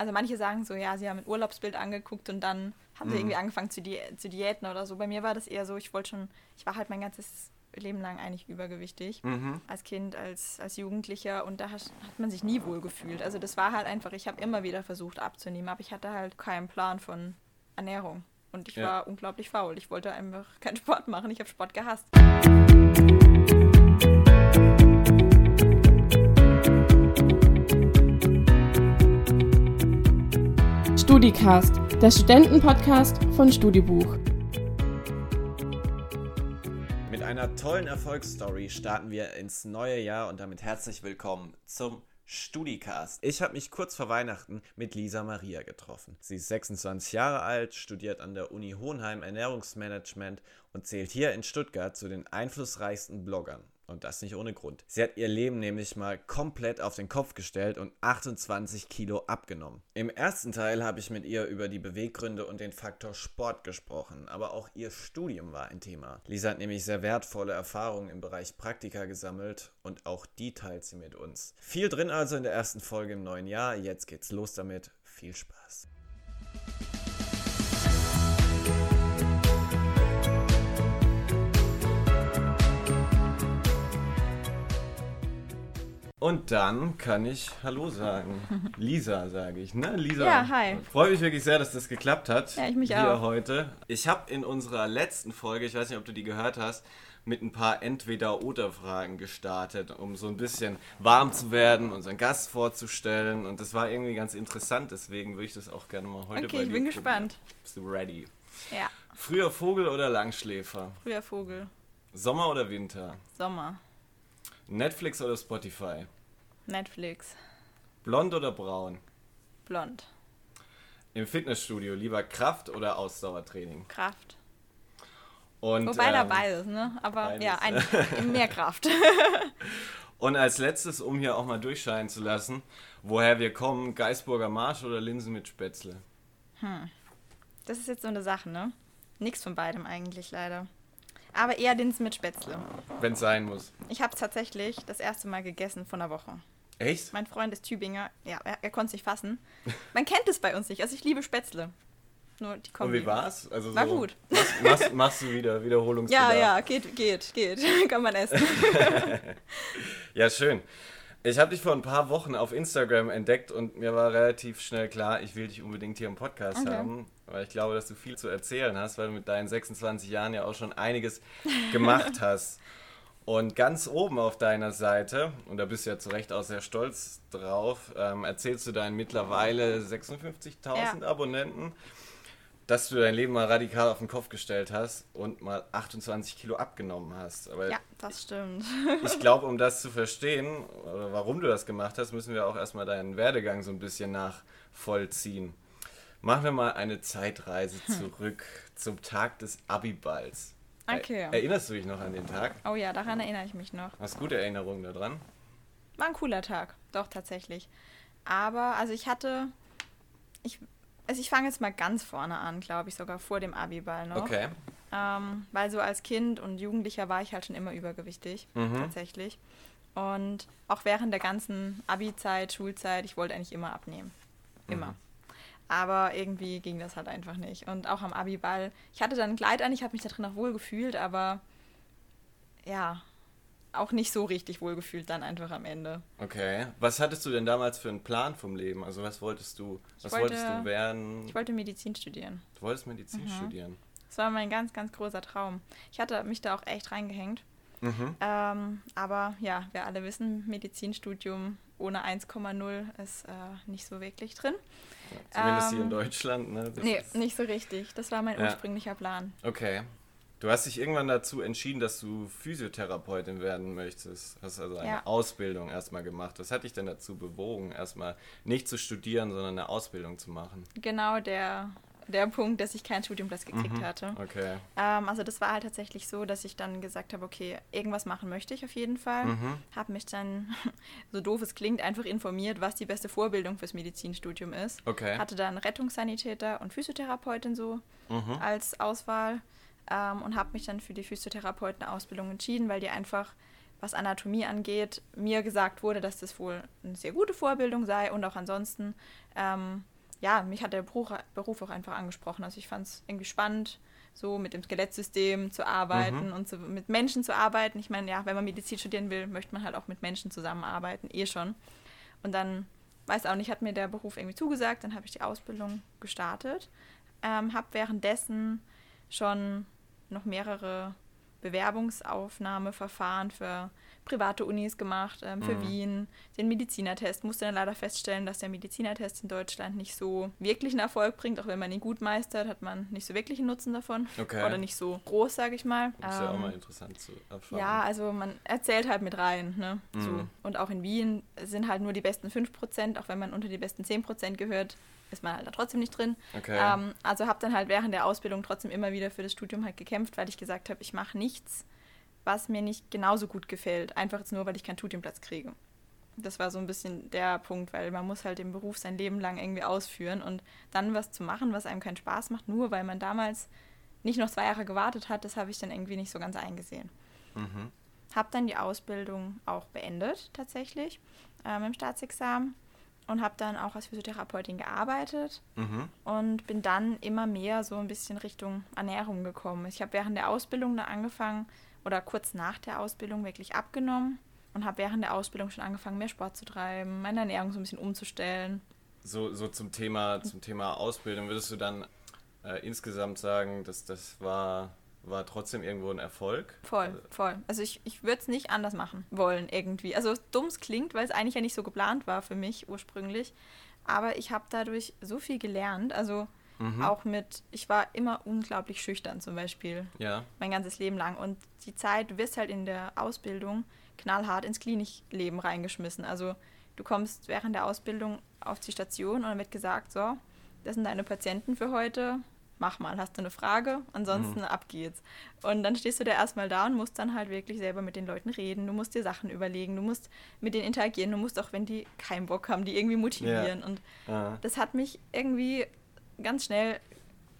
also manche sagen so, ja, sie haben ein Urlaubsbild angeguckt und dann haben Mhm. sie irgendwie angefangen zu, Di zu Diäten oder so. Bei mir war das eher so, ich wollte schon, ich war halt mein ganzes Leben lang eigentlich übergewichtig. Mhm. Als Kind, als, als Jugendlicher und da hat, hat man sich nie wohl gefühlt. Also das war halt einfach, ich habe immer wieder versucht abzunehmen, aber ich hatte halt keinen Plan von Ernährung. Und ich Ja. war unglaublich faul. Ich wollte einfach keinen Sport machen. Ich habe Sport gehasst. StudiCast, der Studentenpodcast von Studibuch. Mit einer tollen Erfolgsstory starten wir ins neue Jahr und damit herzlich willkommen zum StudiCast. Ich habe mich kurz vor Weihnachten mit Lisa Maria getroffen. Sie ist 26 Jahre alt, studiert an der Uni Hohenheim Ernährungsmanagement und zählt hier in Stuttgart zu den einflussreichsten Bloggern. Und das nicht ohne Grund. Sie hat ihr Leben nämlich mal komplett auf den Kopf gestellt und 28 Kilo abgenommen. Im ersten Teil habe ich mit ihr über die Beweggründe und den Faktor Sport gesprochen, aber auch ihr Studium war ein Thema. Lisa hat nämlich sehr wertvolle Erfahrungen im Bereich Praktika gesammelt und auch die teilt sie mit uns. Viel drin also in der ersten Folge im neuen Jahr. Jetzt geht's los damit. Viel Spaß. Und dann kann ich Hallo sagen. Lisa sage ich, ne? Lisa. Ja, hi. Freue mich wirklich sehr, dass das geklappt hat. Ja, ich mich hier auch. heute. Ich habe in unserer letzten Folge, ich weiß nicht, ob du die gehört hast, mit ein paar Entweder-Oder-Fragen gestartet, um so ein bisschen warm zu werden, unseren Gast vorzustellen. Und das war irgendwie ganz interessant, deswegen würde ich das auch gerne mal heute Okay, bei ich bin gespannt. Bist du ready? Ja, Früher Vogel oder Langschläfer? früher Vogel. Sommer oder Winter? Sommer. Netflix oder Spotify? Netflix. Blond oder braun? Blond. Im Fitnessstudio lieber Kraft oder Ausdauertraining? Kraft. Und, Wobei da ähm, beides, ne? Aber beides, ja, ein, mehr Kraft. Und als letztes, um hier auch mal durchscheinen zu lassen, woher wir kommen, Geisburger Marsch oder Linsen mit Spätzle? Das ist jetzt so eine Sache, ne? Nix von beidem eigentlich leider. Aber eher Linsen mit Spätzle. Wenn es sein muss. Ich habe es tatsächlich das erste Mal gegessen vor einer Woche. Echt? Mein Freund ist Tübinger. Ja, er, er konnte es nicht fassen. Man kennt es bei uns nicht. Also ich liebe Spätzle. Nur die Und Kombi. wie war's? Also War so, gut. Machst, machst, machst du wieder Wiederholungsbedarf? Ja, ja, geht, geht, geht. Kann man essen. Ja, schön. Ich habe dich vor ein paar Wochen auf Instagram entdeckt und mir war relativ schnell klar, ich will dich unbedingt hier im Podcast Okay. haben, weil ich glaube, dass du viel zu erzählen hast, weil du mit deinen 26 Jahren ja auch schon einiges gemacht hast. Und ganz oben auf deiner Seite, und da bist du ja zu Recht auch sehr stolz drauf, ähm, erzählst du deinen mittlerweile 56.000 Ja. Abonnenten, dass du dein Leben mal radikal auf den Kopf gestellt hast und mal 28 Kilo abgenommen hast. Aber ja, das stimmt. ich glaube, um das zu verstehen, oder warum du das gemacht hast, müssen wir auch erstmal deinen Werdegang so ein bisschen nachvollziehen. Machen wir mal eine Zeitreise zurück zum Tag des Abiballs. Okay. Er, erinnerst du dich noch an den Tag? Oh ja, daran erinnere ich mich noch. Hast gute Erinnerungen daran? War ein cooler Tag. Doch, tatsächlich. Aber, also ich hatte. Ich, also ich fange jetzt mal ganz vorne an, glaube ich, sogar vor dem Abiball noch. Okay. Ähm, weil so als Kind und Jugendlicher war ich halt schon immer übergewichtig, Mhm. tatsächlich. Und auch während der ganzen Abi-Zeit, Schulzeit, ich wollte eigentlich immer abnehmen. Immer. Mhm. Aber irgendwie ging das halt einfach nicht. Und auch am Abiball, ich hatte dann ein Kleid an, ich habe mich da drin auch wohl gefühlt, aber ja, auch nicht so richtig wohl gefühlt dann einfach am Ende. Okay. Was hattest du denn damals für einen Plan vom Leben? Also was wolltest du, was wollte- wolltest du werden? Ich wollte Medizin studieren. du wolltest Medizin studieren. Das war mein ganz, ganz großer Traum. Ich hatte mich da auch echt reingehängt. Mhm. Ähm, aber ja, wir alle wissen, Medizinstudium ohne 1,0 ist äh, nicht so wirklich drin. Zumindest hier in Ähm, Deutschland. Ne? Das Nee, nicht so richtig. Das war mein Ja. ursprünglicher Plan. Okay. Du hast dich irgendwann dazu entschieden, dass du Physiotherapeutin werden möchtest. Hast also eine Ja. Ausbildung erstmal gemacht. Was hat dich denn dazu bewogen, erstmal nicht zu studieren, sondern eine Ausbildung zu machen? Genau der, der Punkt, dass ich keinen Studienplatz gekriegt Mhm. hatte. Okay. Ähm, also das war halt tatsächlich so, dass ich dann gesagt habe, okay, irgendwas machen möchte ich auf jeden Fall. Mhm. Habe mich dann, so doof es klingt, einfach informiert, was die beste Vorbildung fürs Medizinstudium ist. Okay. Hatte dann Rettungssanitäter und Physiotherapeutin so Mhm. als Auswahl ähm, und habe mich dann für die Physiotherapeutenausbildung entschieden, weil die einfach was Anatomie angeht, mir gesagt wurde, dass das wohl eine sehr gute Vorbildung sei und auch ansonsten, ähm, ja, mich hat der Beruf, Beruf auch einfach angesprochen. Also ich fand es irgendwie spannend, so mit dem Skelettsystem zu arbeiten mhm. und so mit Menschen zu arbeiten. Ich meine, ja, wenn man Medizin studieren will, möchte man halt auch mit Menschen zusammenarbeiten, eh schon. Und dann, weiß auch nicht, hat mir der Beruf irgendwie zugesagt, dann habe ich die Ausbildung gestartet, ähm, habe währenddessen schon noch mehrere Bewerbungsaufnahmeverfahren für private Unis gemacht, ähm, für mhm. Wien, den Medizinertest. Musste dann leider feststellen, dass der Medizinertest in Deutschland nicht so wirklich einen Erfolg bringt. Auch wenn man ihn gut meistert, hat man nicht so wirklich einen Nutzen davon. Okay. Oder nicht so groß, sage ich mal. Das ist ähm, ja auch mal interessant zu erfahren. Ja, also man erzählt halt mit rein. Ne? Mhm. So. Und auch in Wien sind halt nur die besten 5%, auch wenn man unter die besten 10% gehört, ist man halt da trotzdem nicht drin. Okay. Ähm, also habe dann halt während der Ausbildung trotzdem immer wieder für das Studium halt gekämpft, weil ich gesagt habe, ich mache nichts, was mir nicht genauso gut gefällt, einfach jetzt nur, weil ich keinen Studienplatz kriege. Das war so ein bisschen der Punkt, weil man muss halt den Beruf sein Leben lang irgendwie ausführen und dann was zu machen, was einem keinen Spaß macht, nur weil man damals nicht noch zwei Jahre gewartet hat, das habe ich dann irgendwie nicht so ganz eingesehen. Mhm. Habe dann die Ausbildung auch beendet tatsächlich ähm, im Staatsexamen und habe dann auch als Physiotherapeutin gearbeitet mhm. und bin dann immer mehr so ein bisschen Richtung Ernährung gekommen. Ich habe während der Ausbildung da angefangen oder kurz nach der Ausbildung wirklich abgenommen und habe während der Ausbildung schon angefangen, mehr Sport zu treiben, meine Ernährung so ein bisschen umzustellen. So, so zum Thema zum Thema Ausbildung würdest du dann äh, insgesamt sagen, dass das war war trotzdem irgendwo ein Erfolg. Voll, voll. Also ich, ich würde es nicht anders machen wollen irgendwie. Also dumm es klingt, weil es eigentlich ja nicht so geplant war für mich ursprünglich. Aber ich habe dadurch so viel gelernt. Also mhm. auch mit, ich war immer unglaublich schüchtern zum Beispiel. Ja. Mein ganzes Leben lang. Und die Zeit, du wirst halt in der Ausbildung knallhart ins Klinikleben reingeschmissen. Also du kommst während der Ausbildung auf die Station und dann wird gesagt, so, das sind deine Patienten für heute, mach mal, hast du eine Frage, ansonsten mhm. ab geht's. Und dann stehst du da erstmal da und musst dann halt wirklich selber mit den Leuten reden, du musst dir Sachen überlegen, du musst mit denen interagieren, du musst auch, wenn die keinen Bock haben, die irgendwie motivieren. Ja. Und ja. das hat mich irgendwie ganz schnell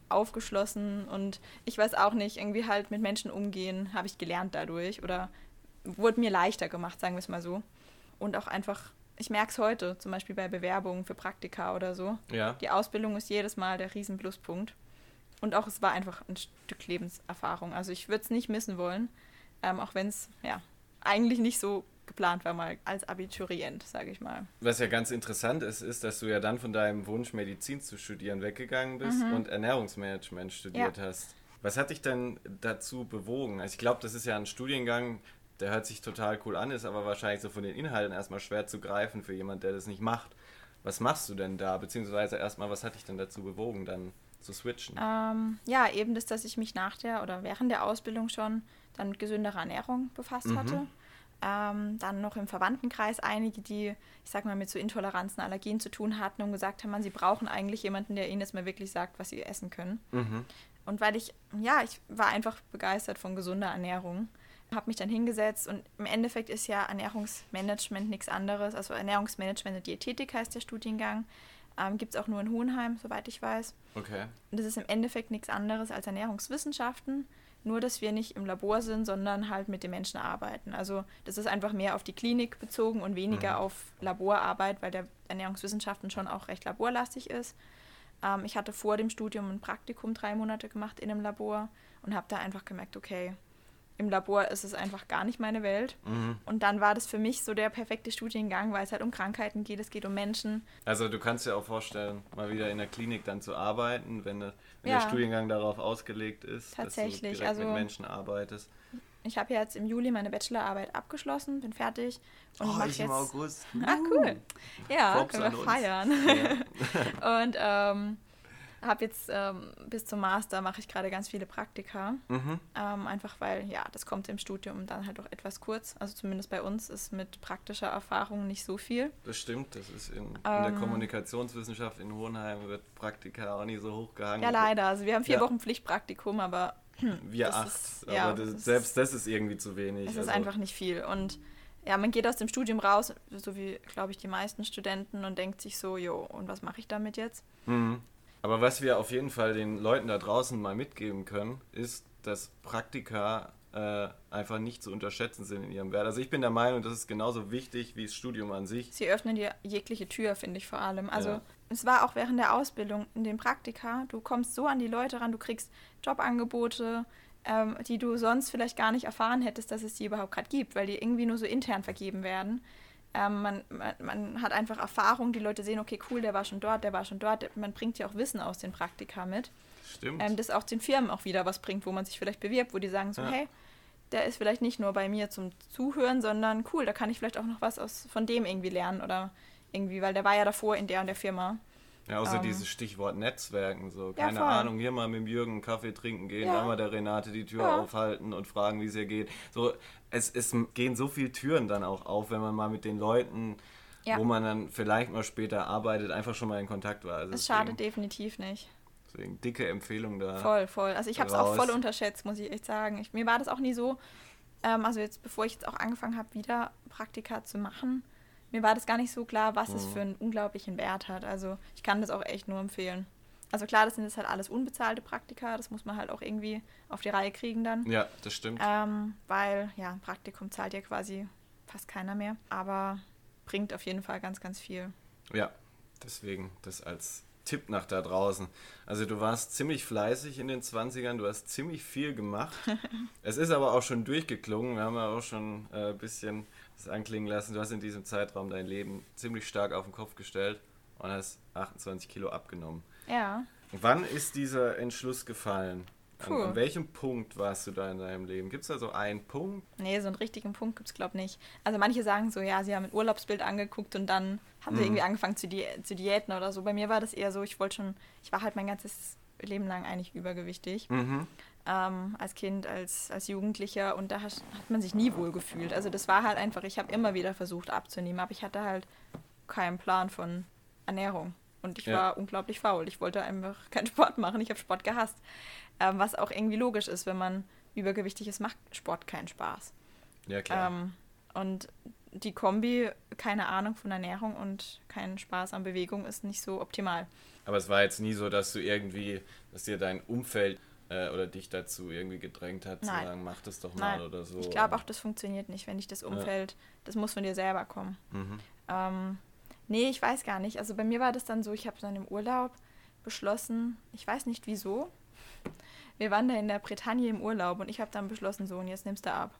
aufgeschlossen und ich weiß auch nicht, irgendwie halt mit Menschen umgehen, habe ich gelernt dadurch oder wurde mir leichter gemacht, sagen wir es mal so. Und auch einfach ich merke es heute, zum Beispiel bei Bewerbungen für Praktika oder so. Ja. Die Ausbildung ist jedes Mal der Riesenpluspunkt. Und auch es war einfach ein Stück Lebenserfahrung. Also ich würde es nicht missen wollen, ähm, auch wenn es ja eigentlich nicht so geplant war, mal als Abiturient, sage ich mal. Was ja ganz interessant ist, ist, dass du ja dann von deinem Wunsch, Medizin zu studieren, weggegangen bist mhm. und Ernährungsmanagement studiert ja. hast. Was hat dich denn dazu bewogen? Also ich glaube, das ist ja ein Studiengang, der hört sich total cool an, ist aber wahrscheinlich so von den Inhalten erstmal schwer zu greifen für jemand, der das nicht macht. Was machst du denn da? Beziehungsweise erstmal, was hat dich denn dazu bewogen, dann zu switchen? Ähm, ja, eben das, dass ich mich nach der oder während der Ausbildung schon dann mit gesünderer Ernährung befasst mhm. hatte. Ähm, dann noch im Verwandtenkreis einige, die, ich sag mal, mit so Intoleranzen, Allergien zu tun hatten und gesagt haben, man, sie brauchen eigentlich jemanden, der ihnen jetzt mal wirklich sagt, was sie essen können. Mhm. Und weil ich, ja, ich war einfach begeistert von gesunder Ernährung, habe mich dann hingesetzt und im Endeffekt ist ja Ernährungsmanagement nichts anderes. Also Ernährungsmanagement und Diätetik heißt der Studiengang. Ähm, Gibt es auch nur in Hohenheim, soweit ich weiß. Okay. Und das ist im Endeffekt nichts anderes als Ernährungswissenschaften, nur dass wir nicht im Labor sind, sondern halt mit den Menschen arbeiten. Also das ist einfach mehr auf die Klinik bezogen und weniger mhm. auf Laborarbeit, weil der Ernährungswissenschaften schon auch recht laborlastig ist. Ähm, ich hatte vor dem Studium ein Praktikum drei Monate gemacht in einem Labor und habe da einfach gemerkt, okay, im Labor ist es einfach gar nicht meine Welt. Mhm. Und dann war das für mich so der perfekte Studiengang, weil es halt um Krankheiten geht, es geht um Menschen. Also du kannst dir auch vorstellen, mal wieder in der Klinik dann zu arbeiten, wenn, wenn ja. der Studiengang darauf ausgelegt ist, Tatsächlich. dass du direkt also, mit Menschen arbeitest. Ich habe jetzt im Juli meine Bachelorarbeit abgeschlossen, bin fertig und oh, mache jetzt. Im August. Ah, cool. Ja, Props können wir feiern. Ja. und ähm, habe jetzt ähm, bis zum Master mache ich gerade ganz viele Praktika. Mhm. Ähm, einfach weil, ja, das kommt im Studium dann halt auch etwas kurz. Also zumindest bei uns ist mit praktischer Erfahrung nicht so viel. Das stimmt, das ist in, in der ähm. Kommunikationswissenschaft in Hohenheim wird Praktika auch nicht so hochgehangen. Ja, leider. Also wir haben vier ja. Wochen Pflichtpraktikum, aber wir acht. Ist, aber ja, das, selbst das ist irgendwie zu wenig. Es ist also. einfach nicht viel. Und ja, man geht aus dem Studium raus, so wie, glaube ich, die meisten Studenten und denkt sich so, jo, und was mache ich damit jetzt? Mhm. Aber was wir auf jeden Fall den Leuten da draußen mal mitgeben können, ist, dass Praktika äh, einfach nicht zu unterschätzen sind in ihrem Wert. Also ich bin der Meinung, das ist genauso wichtig wie das Studium an sich. Sie öffnen dir jegliche Tür, finde ich vor allem. Also Ja. es war auch während der Ausbildung in den Praktika, du kommst so an die Leute ran, du kriegst Jobangebote, ähm, die du sonst vielleicht gar nicht erfahren hättest, dass es die überhaupt gerade gibt, weil die irgendwie nur so intern vergeben werden. Ähm, man, man, man hat einfach Erfahrung, die Leute sehen, okay, cool, der war schon dort, der war schon dort. Man bringt ja auch Wissen aus den Praktika mit. Stimmt. ähm, das auch den Firmen auch wieder was bringt, wo man sich vielleicht bewirbt, wo die sagen so, Ja. hey, der ist vielleicht nicht nur bei mir zum Zuhören, sondern cool, da kann ich vielleicht auch noch was aus, von dem irgendwie lernen oder irgendwie, weil der war ja davor in der und der Firma. Ja, außer Ähm, dieses Stichwort Netzwerken, so, Ja, keine voll. Ahnung, hier mal mit dem Jürgen einen Kaffee trinken gehen, Ja. da mal der Renate die Tür Ja. aufhalten und fragen, wie es ihr geht. So, es, es gehen so viele Türen dann auch auf, wenn man mal mit den Leuten, Ja. wo man dann vielleicht mal später arbeitet, einfach schon mal in Kontakt war. Also Es deswegen, schadet definitiv nicht. deswegen dicke Empfehlung da. Voll, voll. Also ich habe es auch voll unterschätzt, muss ich echt sagen. Ich, mir war das auch nie so, ähm, also jetzt, bevor ich jetzt auch angefangen habe, wieder Praktika zu machen, mir war das gar nicht so klar, was es Mhm. für einen unglaublichen Wert hat. Also ich kann das auch echt nur empfehlen. Also klar, das sind jetzt halt alles unbezahlte Praktika, das muss man halt auch irgendwie auf die Reihe kriegen dann. Ja, das stimmt. Ähm, weil, ja, ein Praktikum zahlt ja quasi fast keiner mehr. Aber bringt auf jeden Fall ganz, ganz viel. Ja, deswegen das als Tipp nach da draußen. Also du warst ziemlich fleißig in den 20ern, du hast ziemlich viel gemacht. es ist aber auch schon durchgeklungen, wir haben ja auch schon äh, ein bisschen das anklingen lassen. Du hast in diesem Zeitraum dein Leben ziemlich stark auf den Kopf gestellt und hast 28 Kilo abgenommen. Ja. Wann ist dieser Entschluss gefallen? An, an welchem Punkt warst du da in deinem Leben? Gibt es da so einen Punkt? Nee, so einen richtigen Punkt gibt es, glaube ich, nicht. Also manche sagen so, ja, sie haben ein Urlaubsbild angeguckt und dann haben sie Mhm. irgendwie angefangen zu, di zu diäten oder so. Bei mir war das eher so, ich wollte schon, ich war halt mein ganzes Leben lang eigentlich übergewichtig. Mhm. ähm, als Kind, als, als Jugendlicher und da hat, hat man sich nie wohl gefühlt. Also das war halt einfach, ich habe immer wieder versucht abzunehmen, aber ich hatte halt keinen Plan von Ernährung. Und ich Ja. war unglaublich faul. Ich wollte einfach keinen Sport machen. Ich habe Sport gehasst. Ähm, was auch irgendwie logisch ist, wenn man übergewichtig ist, macht Sport keinen Spaß. Ja, klar. Ähm, und die Kombi, keine Ahnung von Ernährung und keinen Spaß an Bewegung ist nicht so optimal. Aber es war jetzt nie so, dass du irgendwie, dass dir dein Umfeld äh, oder dich dazu irgendwie gedrängt hat, Nein. zu sagen, mach das doch mal Nein, oder so. ich glaube auch, das funktioniert nicht, wenn dich das Umfeld, das muss von dir selber kommen. Mhm. Ähm, nee, ich weiß gar nicht. Also bei mir war das dann so, ich habe dann im Urlaub beschlossen, ich weiß nicht wieso. Wir waren da in der Bretagne im Urlaub und ich habe dann beschlossen, so und jetzt nimmst du ab.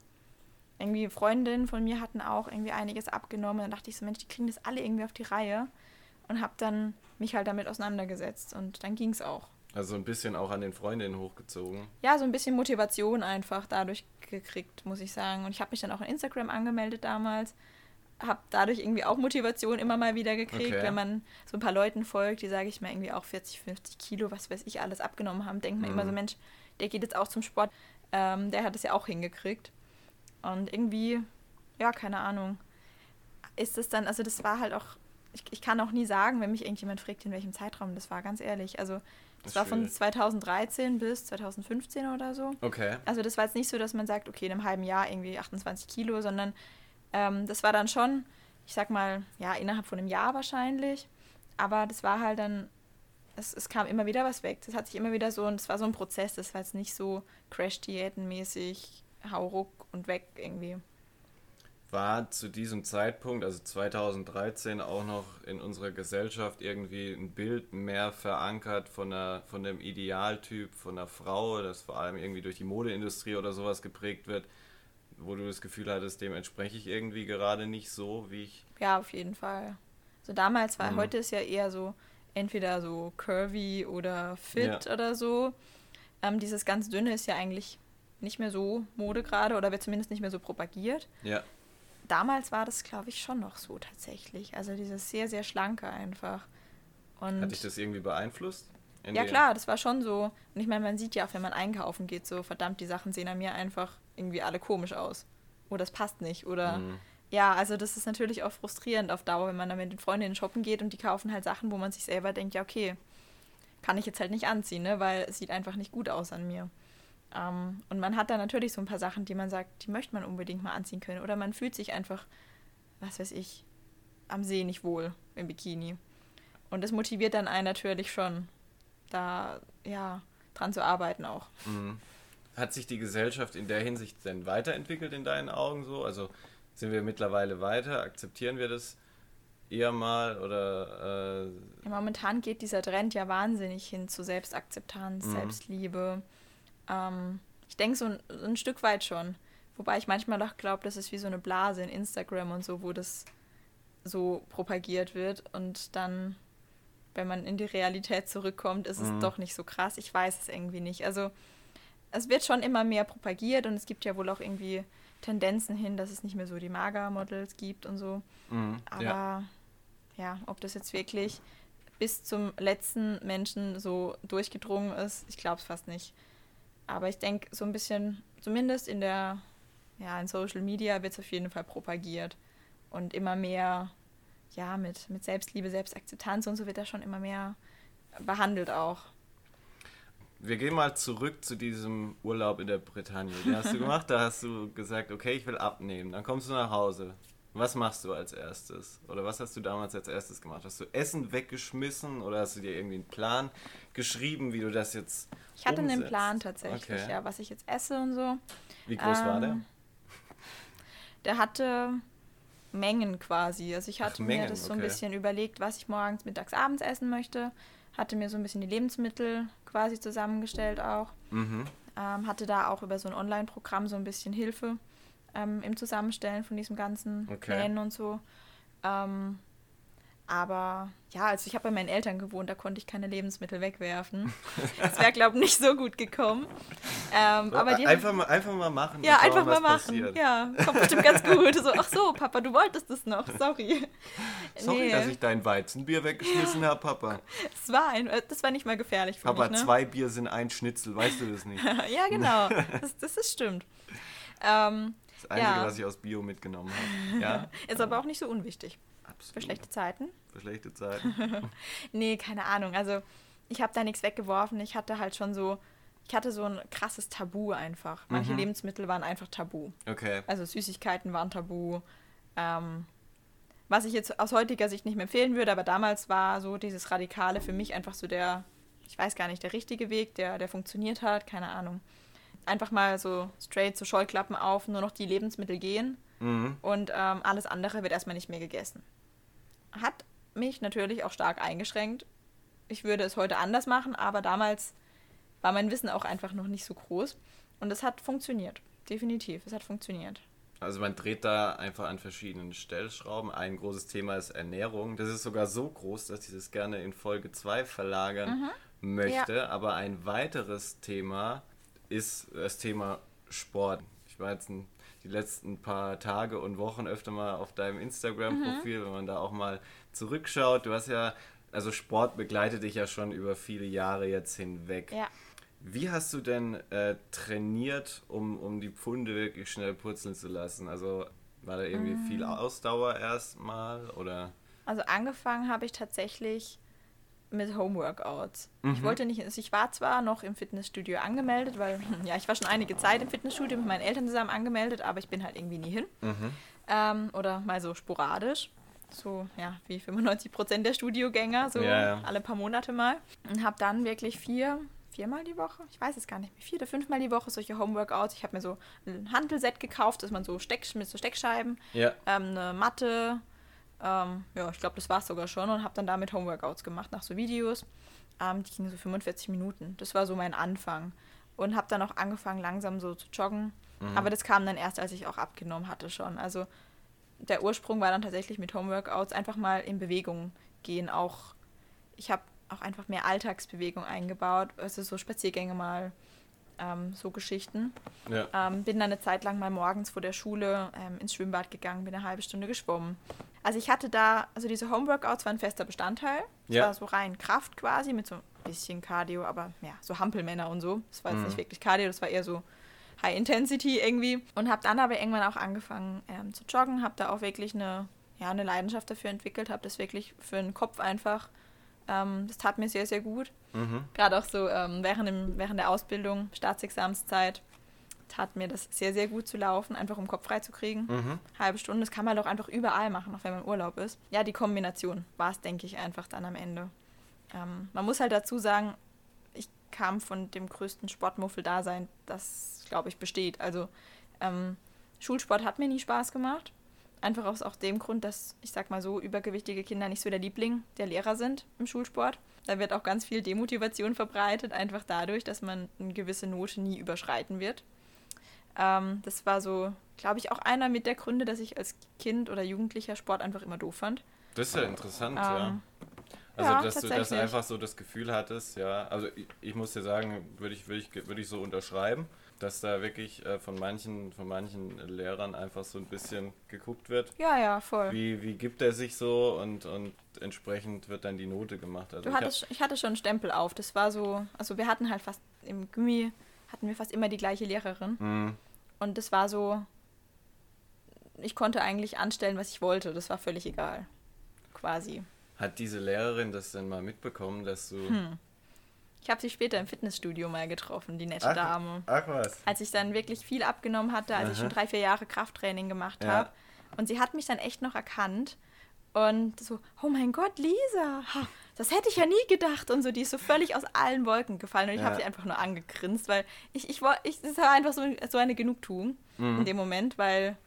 Irgendwie Freundinnen von mir hatten auch irgendwie einiges abgenommen. Dann dachte ich so, Mensch, die kriegen das alle irgendwie auf die Reihe. Und habe dann mich halt damit auseinandergesetzt und dann ging es auch. Also ein bisschen auch an den Freundinnen hochgezogen. Ja, so ein bisschen Motivation einfach dadurch gekriegt, muss ich sagen. Und ich habe mich dann auch in Instagram angemeldet damals. Habe dadurch irgendwie auch Motivation immer mal wieder gekriegt, Okay. wenn man so ein paar Leuten folgt, die, sage ich mal, irgendwie auch 40, 50 Kilo, was weiß ich, alles abgenommen haben. Denkt man immer so, Mhm. Mensch, der geht jetzt auch zum Sport. Ähm, der hat es ja auch hingekriegt. Und irgendwie, ja, keine Ahnung. Ist es dann, also das war halt auch, ich, ich kann auch nie sagen, wenn mich irgendjemand fragt, in welchem Zeitraum das war, ganz ehrlich. Also das ist war von schwierig. 2013 bis 2015 oder so. Okay. Also das war jetzt nicht so, dass man sagt, okay, in einem halben Jahr irgendwie 28 Kilo, sondern ähm, das war dann schon, ich sag mal, ja, innerhalb von einem Jahr wahrscheinlich. Aber das war halt dann, es, es kam immer wieder was weg. Das hat sich immer wieder so, und es war so ein Prozess, das war jetzt nicht so Crash-Diäten-mäßig, hau und weg irgendwie. War zu diesem Zeitpunkt, also 2013, auch noch in unserer Gesellschaft irgendwie ein Bild mehr verankert von, einer, von dem Idealtyp von einer Frau, das vor allem irgendwie durch die Modeindustrie oder sowas geprägt wird, wo du das Gefühl hattest, dem entspreche ich irgendwie gerade nicht so, wie ich. Ja, auf jeden Fall. So damals war, Mhm. heute ist ja eher so, entweder so curvy oder fit Ja. oder so. Ähm, dieses ganz dünne ist ja eigentlich nicht mehr so Mode gerade oder wird zumindest nicht mehr so propagiert. Ja. Damals war das, glaube ich, schon noch so tatsächlich. Also dieses sehr, sehr schlanke einfach. Und Hat dich das irgendwie beeinflusst? In ja klar, das war schon so. Und ich meine, man sieht ja auch, wenn man einkaufen geht, so verdammt, die Sachen sehen an mir einfach irgendwie alle komisch aus. Oder es passt nicht. Oder Mhm. ja, also das ist natürlich auch frustrierend auf Dauer, wenn man dann mit den Freundinnen shoppen geht und die kaufen halt Sachen, wo man sich selber denkt, ja, okay, kann ich jetzt halt nicht anziehen, ne? weil es sieht einfach nicht gut aus an mir. Ähm, und man hat da natürlich so ein paar Sachen, die man sagt, die möchte man unbedingt mal anziehen können. Oder man fühlt sich einfach, was weiß ich, am See nicht wohl im Bikini. Und das motiviert dann einen natürlich schon, da, ja, dran zu arbeiten auch. Mhm. Hat sich die Gesellschaft in der Hinsicht denn weiterentwickelt in deinen Augen so? Also sind wir mittlerweile weiter? Akzeptieren wir das eher mal oder... Äh ja, momentan geht dieser Trend ja wahnsinnig hin zu Selbstakzeptanz, mhm. Selbstliebe. Ähm, ich denke so ein, ein, Stück weit schon. Wobei ich manchmal auch glaube, das ist wie so eine Blase in Instagram und so, wo das so propagiert wird und dann, wenn man in die Realität zurückkommt, ist es mhm. doch nicht so krass. Ich weiß es irgendwie nicht. Also es wird schon immer mehr propagiert und es gibt ja wohl auch irgendwie Tendenzen hin, dass es nicht mehr so die Mager-Models gibt und so. Mhm, Aber ja. ja, ob das jetzt wirklich bis zum letzten Menschen so durchgedrungen ist, ich glaube es fast nicht. Aber ich denke, so ein bisschen, zumindest in der, ja, in Social Media wird es auf jeden Fall propagiert. Und immer mehr, ja, mit, mit Selbstliebe, Selbstakzeptanz und so wird da schon immer mehr behandelt auch. Wir gehen mal zurück zu diesem Urlaub in der Bretagne. Den hast du gemacht, da hast du gesagt, okay, ich will abnehmen. Dann kommst du nach Hause. Was machst du als erstes? Oder was hast du damals als erstes gemacht? Hast du Essen weggeschmissen oder hast du dir irgendwie einen Plan geschrieben, wie du das jetzt Ich hatte umsetzt? einen Plan tatsächlich, okay. ja, was ich jetzt esse und so. Wie groß ähm, war der? Ähm, der hatte Mengen quasi. Also ich hatte Ach, Mengen, mir das so ein bisschen überlegt, was ich morgens, mittags, abends essen möchte. Hatte mir so ein bisschen die Lebensmittel quasi zusammengestellt auch. Mhm. Ähm, hatte da auch über so ein Online-Programm so ein bisschen Hilfe ähm, im Zusammenstellen von diesem ganzen okay. Plänen und so. Ähm, aber ja, also ich habe bei meinen Eltern gewohnt, da konnte ich keine Lebensmittel wegwerfen. Das wäre, glaube ich, nicht so gut gekommen. Ähm, aber die einfach, mal, einfach mal machen. Ja, einfach mal machen. Passiert. Ja, kommt bestimmt ganz gut. So, ach so, Papa, du wolltest das noch. Sorry. Sorry, nee. dass ich dein Weizenbier weggeschmissen ja. habe, Papa. Das war, ein, das war nicht mal gefährlich für Papa, mich. Papa, ne? zwei Bier sind ein Schnitzel, weißt du das nicht? ja, genau. Das, das ist stimmt. Ähm, das Einzige, ja. was ich aus Bio mitgenommen habe. Ja? ist aber auch nicht so unwichtig. Absolut. Für schlechte Zeiten. Für schlechte Zeiten. nee, keine Ahnung. Also ich habe da nichts weggeworfen. Ich hatte halt schon so, ich hatte so ein krasses Tabu einfach. Manche mhm. Lebensmittel waren einfach tabu. Okay. Also Süßigkeiten waren tabu. Ähm, was ich jetzt aus heutiger Sicht nicht mehr empfehlen würde, aber damals war so dieses Radikale für mich einfach so der, ich weiß gar nicht, der richtige Weg, der, der funktioniert hat, keine Ahnung. Einfach mal so straight so Scheuklappen auf, nur noch die Lebensmittel gehen mhm. und ähm, alles andere wird erstmal nicht mehr gegessen hat mich natürlich auch stark eingeschränkt. Ich würde es heute anders machen, aber damals war mein Wissen auch einfach noch nicht so groß. Und es hat funktioniert. Definitiv, es hat funktioniert. Also man dreht da einfach an verschiedenen Stellschrauben. Ein großes Thema ist Ernährung. Das ist sogar so groß, dass ich das gerne in Folge 2 verlagern mhm. möchte. Ja. Aber ein weiteres Thema ist das Thema Sport. Ich war jetzt ein die letzten paar Tage und Wochen öfter mal auf deinem Instagram-Profil, mhm. wenn man da auch mal zurückschaut. Du hast ja, also Sport begleitet dich ja schon über viele Jahre jetzt hinweg. Ja. Wie hast du denn äh, trainiert, um, um die Pfunde wirklich schnell purzeln zu lassen? Also war da irgendwie mhm. viel Ausdauer erstmal oder? Also angefangen habe ich tatsächlich mit Homeworkouts. Mhm. Ich wollte nicht, also ich war zwar noch im Fitnessstudio angemeldet, weil, ja, ich war schon einige Zeit im Fitnessstudio mit meinen Eltern zusammen angemeldet, aber ich bin halt irgendwie nie hin. Mhm. Ähm, oder mal so sporadisch. So, ja, wie 95 Prozent der Studiogänger, so ja, ja. alle paar Monate mal. Und habe dann wirklich vier, viermal die Woche, ich weiß es gar nicht mehr, vier oder fünfmal die Woche solche Homeworkouts. Ich habe mir so ein Handelset gekauft, dass man so Steck, mit so Steckscheiben, ja. ähm, eine Matte, ähm, ja, ich glaube, das war es sogar schon und habe dann damit Homeworkouts gemacht nach so Videos. Ähm, die gingen so 45 Minuten. Das war so mein Anfang. Und habe dann auch angefangen, langsam so zu joggen. Mhm. Aber das kam dann erst, als ich auch abgenommen hatte schon. Also der Ursprung war dann tatsächlich mit Homeworkouts einfach mal in Bewegung gehen. Auch ich habe auch einfach mehr Alltagsbewegung eingebaut. Also so Spaziergänge mal, ähm, so Geschichten. Ja. Ähm, bin dann eine Zeit lang mal morgens vor der Schule ähm, ins Schwimmbad gegangen, bin eine halbe Stunde geschwommen. Also ich hatte da, also diese Homeworkouts waren ein fester Bestandteil. Das ja. war so rein Kraft quasi mit so ein bisschen Cardio, aber ja, so Hampelmänner und so. Das war jetzt mhm. nicht wirklich Cardio, das war eher so High Intensity irgendwie. Und habe dann aber irgendwann auch angefangen ähm, zu joggen, habe da auch wirklich eine, ja, eine Leidenschaft dafür entwickelt, habe das wirklich für den Kopf einfach, ähm, das tat mir sehr, sehr gut. Mhm. Gerade auch so ähm, während, dem, während der Ausbildung, Staatsexamenszeit tat mir das sehr, sehr gut zu laufen, einfach um Kopf frei zu kriegen. Mhm. Halbe Stunde, das kann man doch einfach überall machen, auch wenn man Urlaub ist. Ja, die Kombination war es, denke ich, einfach dann am Ende. Ähm, man muss halt dazu sagen, ich kam von dem größten Sportmuffel-Dasein, das, glaube ich, besteht. Also ähm, Schulsport hat mir nie Spaß gemacht. Einfach aus auch dem Grund, dass, ich sag mal so, übergewichtige Kinder nicht so der Liebling der Lehrer sind im Schulsport. Da wird auch ganz viel Demotivation verbreitet, einfach dadurch, dass man eine gewisse Note nie überschreiten wird. Ähm, das war so, glaube ich, auch einer mit der Gründe, dass ich als Kind oder Jugendlicher Sport einfach immer doof fand. Das ist ja interessant, ähm, ja. Also, ja, dass du das einfach so das Gefühl hattest, ja. Also, ich, ich muss dir sagen, würde ich, würd ich, würd ich so unterschreiben, dass da wirklich äh, von, manchen, von manchen Lehrern einfach so ein bisschen geguckt wird. Ja, ja, voll. Wie, wie gibt er sich so und, und entsprechend wird dann die Note gemacht. Also du hattest, ich, ich hatte schon einen Stempel auf. Das war so, also wir hatten halt fast im Gummi hatten wir fast immer die gleiche Lehrerin. Mhm. Und das war so, ich konnte eigentlich anstellen, was ich wollte. Das war völlig egal. Quasi. Hat diese Lehrerin das denn mal mitbekommen, dass du. Hm. Ich habe sie später im Fitnessstudio mal getroffen, die nette ach, Dame. Ach was. Als ich dann wirklich viel abgenommen hatte, als Aha. ich schon drei, vier Jahre Krafttraining gemacht ja. habe. Und sie hat mich dann echt noch erkannt. Und so, oh mein Gott, Lisa, das hätte ich ja nie gedacht. Und so, die ist so völlig aus allen Wolken gefallen. Und ich ja. habe sie einfach nur angegrinst, weil ich, ich, ich, das war einfach so, so eine Genugtuung mhm. in dem Moment, weil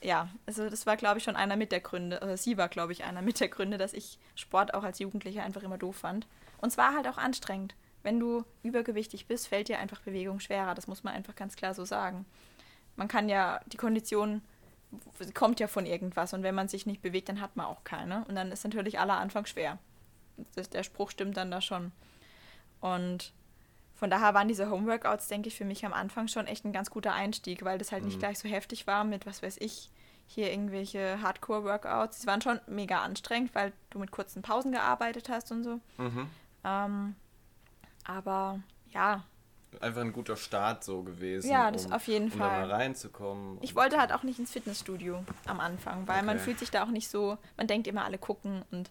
ja, also das war, glaube ich, schon einer mit der Gründe, also sie war, glaube ich, einer mit der Gründe, dass ich Sport auch als Jugendlicher einfach immer doof fand. Und es war halt auch anstrengend. Wenn du übergewichtig bist, fällt dir einfach Bewegung schwerer. Das muss man einfach ganz klar so sagen. Man kann ja, die Kondition kommt ja von irgendwas und wenn man sich nicht bewegt, dann hat man auch keine. Und dann ist natürlich aller Anfang schwer. Das, der Spruch stimmt dann da schon. Und von daher waren diese Homeworkouts, denke ich, für mich am Anfang schon echt ein ganz guter Einstieg, weil das halt mhm. nicht gleich so heftig war mit, was weiß ich, hier irgendwelche Hardcore-Workouts. Die waren schon mega anstrengend, weil du mit kurzen Pausen gearbeitet hast und so. Mhm. Ähm, aber ja. Einfach ein guter Start so gewesen. Ja, das um, auf jeden um Fall. Um da mal reinzukommen. Ich wollte halt auch nicht ins Fitnessstudio am Anfang, weil okay. man fühlt sich da auch nicht so, man denkt immer, alle gucken und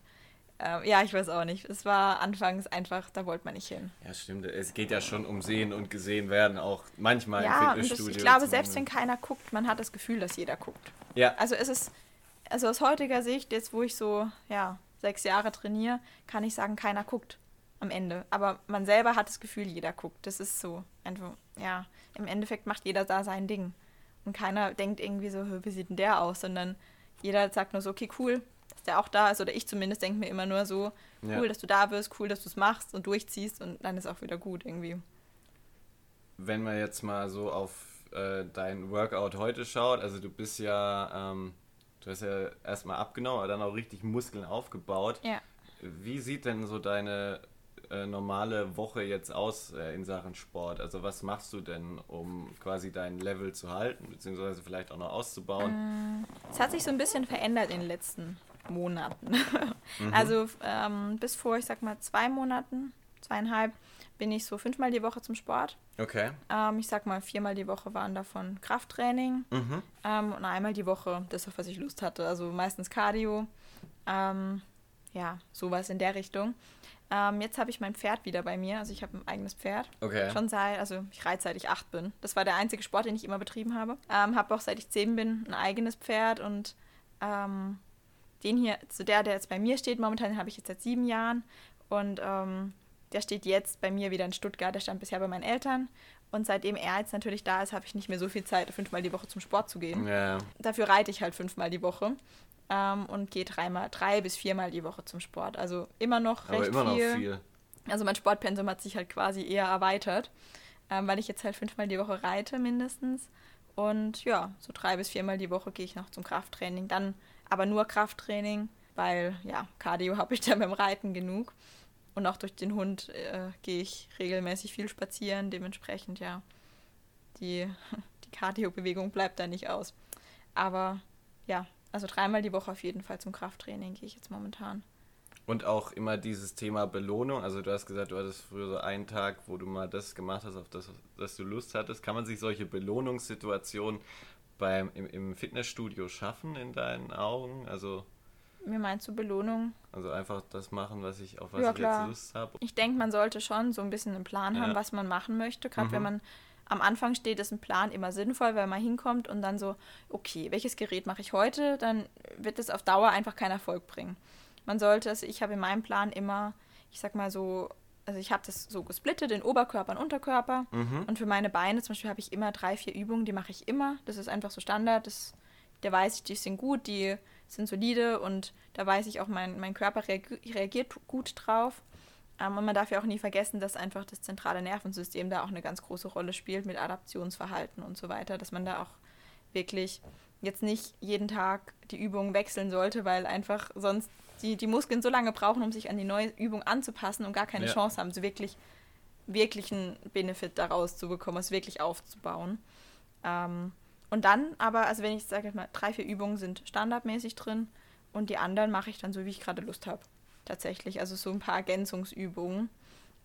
äh, ja, ich weiß auch nicht. Es war anfangs einfach, da wollte man nicht hin. Ja, stimmt. Es geht ja schon um Sehen und gesehen werden, auch manchmal ja, im Fitnessstudio. Das, ich glaube, selbst wenn keiner guckt, man hat das Gefühl, dass jeder guckt. Ja. Also es ist, also aus heutiger Sicht, jetzt wo ich so, ja, sechs Jahre trainiere, kann ich sagen, keiner guckt am Ende. Aber man selber hat das Gefühl, jeder guckt. Das ist so. Einfach, ja, im Endeffekt macht jeder da sein Ding. Und keiner denkt irgendwie so, wie sieht denn der aus, sondern jeder sagt nur so, okay, cool, der auch da ist, oder ich zumindest denke mir immer nur so, cool, ja. dass du da bist, cool, dass du es machst und durchziehst und dann ist auch wieder gut irgendwie. Wenn man jetzt mal so auf äh, dein Workout heute schaut, also du bist ja, ähm, du hast ja erstmal abgenommen, aber dann auch richtig Muskeln aufgebaut. Ja. Wie sieht denn so deine äh, normale Woche jetzt aus äh, in Sachen Sport? Also was machst du denn, um quasi dein Level zu halten, beziehungsweise vielleicht auch noch auszubauen? Es hat sich so ein bisschen verändert in den letzten Monaten. mhm. Also ähm, bis vor, ich sag mal, zwei Monaten, zweieinhalb, bin ich so fünfmal die Woche zum Sport. Okay. Ähm, ich sag mal, viermal die Woche waren davon Krafttraining mhm. ähm, und einmal die Woche das, auf was ich Lust hatte. Also meistens Cardio. Ähm, ja, sowas in der Richtung. Ähm, jetzt habe ich mein Pferd wieder bei mir. Also ich habe ein eigenes Pferd. Okay. Schon seit, also ich reite seit ich acht bin. Das war der einzige Sport, den ich immer betrieben habe. Ähm, habe auch seit ich zehn bin ein eigenes Pferd und ähm, den hier, zu der, der jetzt bei mir steht, momentan habe ich jetzt seit sieben Jahren und ähm, der steht jetzt bei mir wieder in Stuttgart. Der stand bisher bei meinen Eltern. Und seitdem er jetzt natürlich da ist, habe ich nicht mehr so viel Zeit, fünfmal die Woche zum Sport zu gehen. Ja. Dafür reite ich halt fünfmal die Woche ähm, und gehe dreimal, drei bis viermal die Woche zum Sport. Also immer noch recht Aber immer viel. Noch viel. Also mein Sportpensum hat sich halt quasi eher erweitert, ähm, weil ich jetzt halt fünfmal die Woche reite mindestens. Und ja, so drei bis viermal die Woche gehe ich noch zum Krafttraining. Dann aber nur Krafttraining, weil ja, Cardio habe ich da beim Reiten genug. Und auch durch den Hund äh, gehe ich regelmäßig viel spazieren. Dementsprechend, ja, die, die Cardio-Bewegung bleibt da nicht aus. Aber ja, also dreimal die Woche auf jeden Fall zum Krafttraining gehe ich jetzt momentan. Und auch immer dieses Thema Belohnung. Also du hast gesagt, du hattest früher so einen Tag, wo du mal das gemacht hast, auf das, das du Lust hattest. Kann man sich solche Belohnungssituationen beim, im, im Fitnessstudio schaffen in deinen Augen? Also wie meinst du Belohnung? Also einfach das machen, was ich auf was ja, ich jetzt Lust habe. Ich denke, man sollte schon so ein bisschen einen Plan ja. haben, was man machen möchte. Gerade mhm. wenn man am Anfang steht, ist ein Plan immer sinnvoll, weil man hinkommt und dann so, okay, welches Gerät mache ich heute? Dann wird es auf Dauer einfach keinen Erfolg bringen. Man sollte, also ich habe in meinem Plan immer, ich sag mal so also ich habe das so gesplittet in Oberkörper und Unterkörper. Mhm. Und für meine Beine zum Beispiel habe ich immer drei, vier Übungen, die mache ich immer. Das ist einfach so Standard. Das, da weiß ich, die sind gut, die sind solide und da weiß ich auch, mein, mein Körper reagiert, reagiert gut drauf. Ähm, und man darf ja auch nie vergessen, dass einfach das zentrale Nervensystem da auch eine ganz große Rolle spielt mit Adaptionsverhalten und so weiter, dass man da auch wirklich jetzt nicht jeden Tag die Übungen wechseln sollte, weil einfach sonst die, die Muskeln so lange brauchen, um sich an die neue Übung anzupassen und gar keine Ja. Chance haben, so wirklich, wirklich einen Benefit daraus zu bekommen, es wirklich aufzubauen. Ähm, und dann aber, also wenn ich sage mal, drei, vier Übungen sind standardmäßig drin und die anderen mache ich dann so, wie ich gerade Lust habe. Tatsächlich. Also so ein paar Ergänzungsübungen.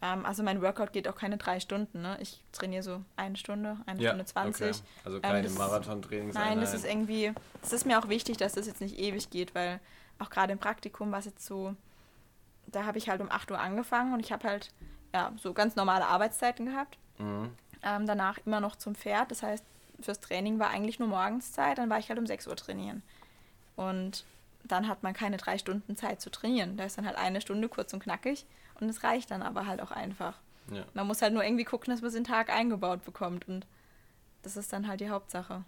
Ähm, also mein Workout geht auch keine drei Stunden. Ne? Ich trainiere so eine Stunde, eine Stunde 20. Okay. Also keine Ähm, das ist- Marathon-Trainingseinheit. Nein, das ist irgendwie, es ist mir auch wichtig, dass das jetzt nicht ewig geht, weil auch gerade im Praktikum war es jetzt so, da habe ich halt um 8 Uhr angefangen und ich habe halt ja, so ganz normale Arbeitszeiten gehabt. Mhm. Ähm, danach immer noch zum Pferd. Das heißt, fürs Training war eigentlich nur Morgenszeit, dann war ich halt um 6 Uhr trainieren. Und dann hat man keine drei Stunden Zeit zu trainieren. Da ist dann halt eine Stunde kurz und knackig und es reicht dann aber halt auch einfach. Ja. Man muss halt nur irgendwie gucken, dass man es in den Tag eingebaut bekommt und das ist dann halt die Hauptsache.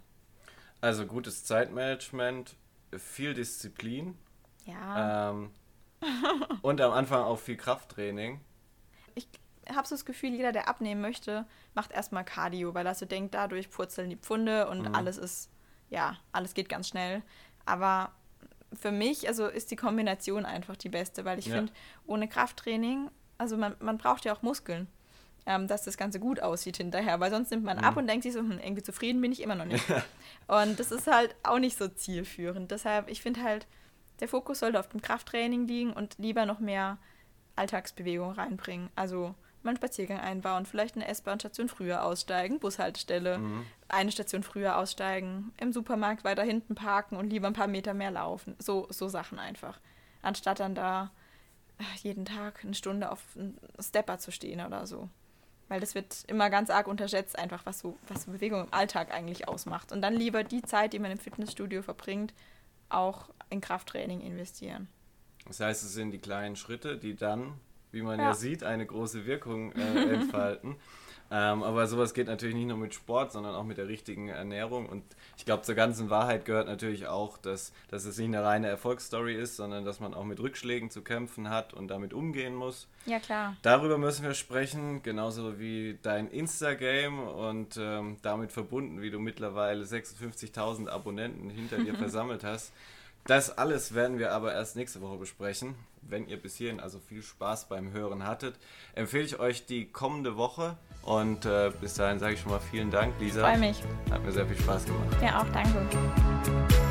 Also gutes Zeitmanagement, viel Disziplin Ja. ähm, und am Anfang auch viel Krafttraining. ich habe so das Gefühl, jeder, der abnehmen möchte, macht erstmal Cardio, weil er so denkt, dadurch purzeln die Pfunde und Mhm. alles ist, ja, alles geht ganz schnell. Aber für mich, also ist die Kombination einfach die beste, weil ich Ja. finde, ohne Krafttraining, also man, man braucht ja auch Muskeln, ähm, dass das Ganze gut aussieht hinterher, weil sonst nimmt man ab und denkt sich so, hm, irgendwie zufrieden bin ich immer noch nicht. und das ist halt auch nicht so zielführend. Deshalb, ich finde halt, der Fokus sollte auf dem Krafttraining liegen und lieber noch mehr Alltagsbewegung reinbringen. Also mal einen Spaziergang einbauen, vielleicht eine S-Bahn-Station früher aussteigen, Bushaltestelle, Mhm. eine Station früher aussteigen, im Supermarkt weiter hinten parken und lieber ein paar Meter mehr laufen. So, so Sachen einfach. Anstatt dann da äh, jeden Tag eine Stunde auf einen Stepper zu stehen oder so. Weil das wird immer ganz arg unterschätzt, einfach was so, was so Bewegung im Alltag eigentlich ausmacht. Und dann lieber die Zeit, die man im Fitnessstudio verbringt, auch in Krafttraining investieren. Das heißt, es sind die kleinen Schritte, die dann, wie man ja, Ja. sieht, eine große Wirkung äh, entfalten. ähm, aber sowas geht natürlich nicht nur mit Sport, sondern auch mit der richtigen Ernährung. Und ich glaube, zur ganzen Wahrheit gehört natürlich auch, dass, dass es nicht eine reine Erfolgsstory ist, sondern dass man auch mit Rückschlägen zu kämpfen hat und damit umgehen muss. Ja, klar. Darüber müssen wir sprechen, genauso wie dein Insta-Game und ähm, damit verbunden, wie du mittlerweile 56.000 Abonnenten hinter dir versammelt hast. Das alles werden wir aber erst nächste Woche besprechen. Wenn ihr bis hierhin also viel Spaß beim Hören hattet, empfehle ich euch die kommende Woche. Und äh, bis dahin sage ich schon mal vielen Dank, Lisa. Freue mich. Hat mir sehr viel Spaß gemacht. Ja, auch danke.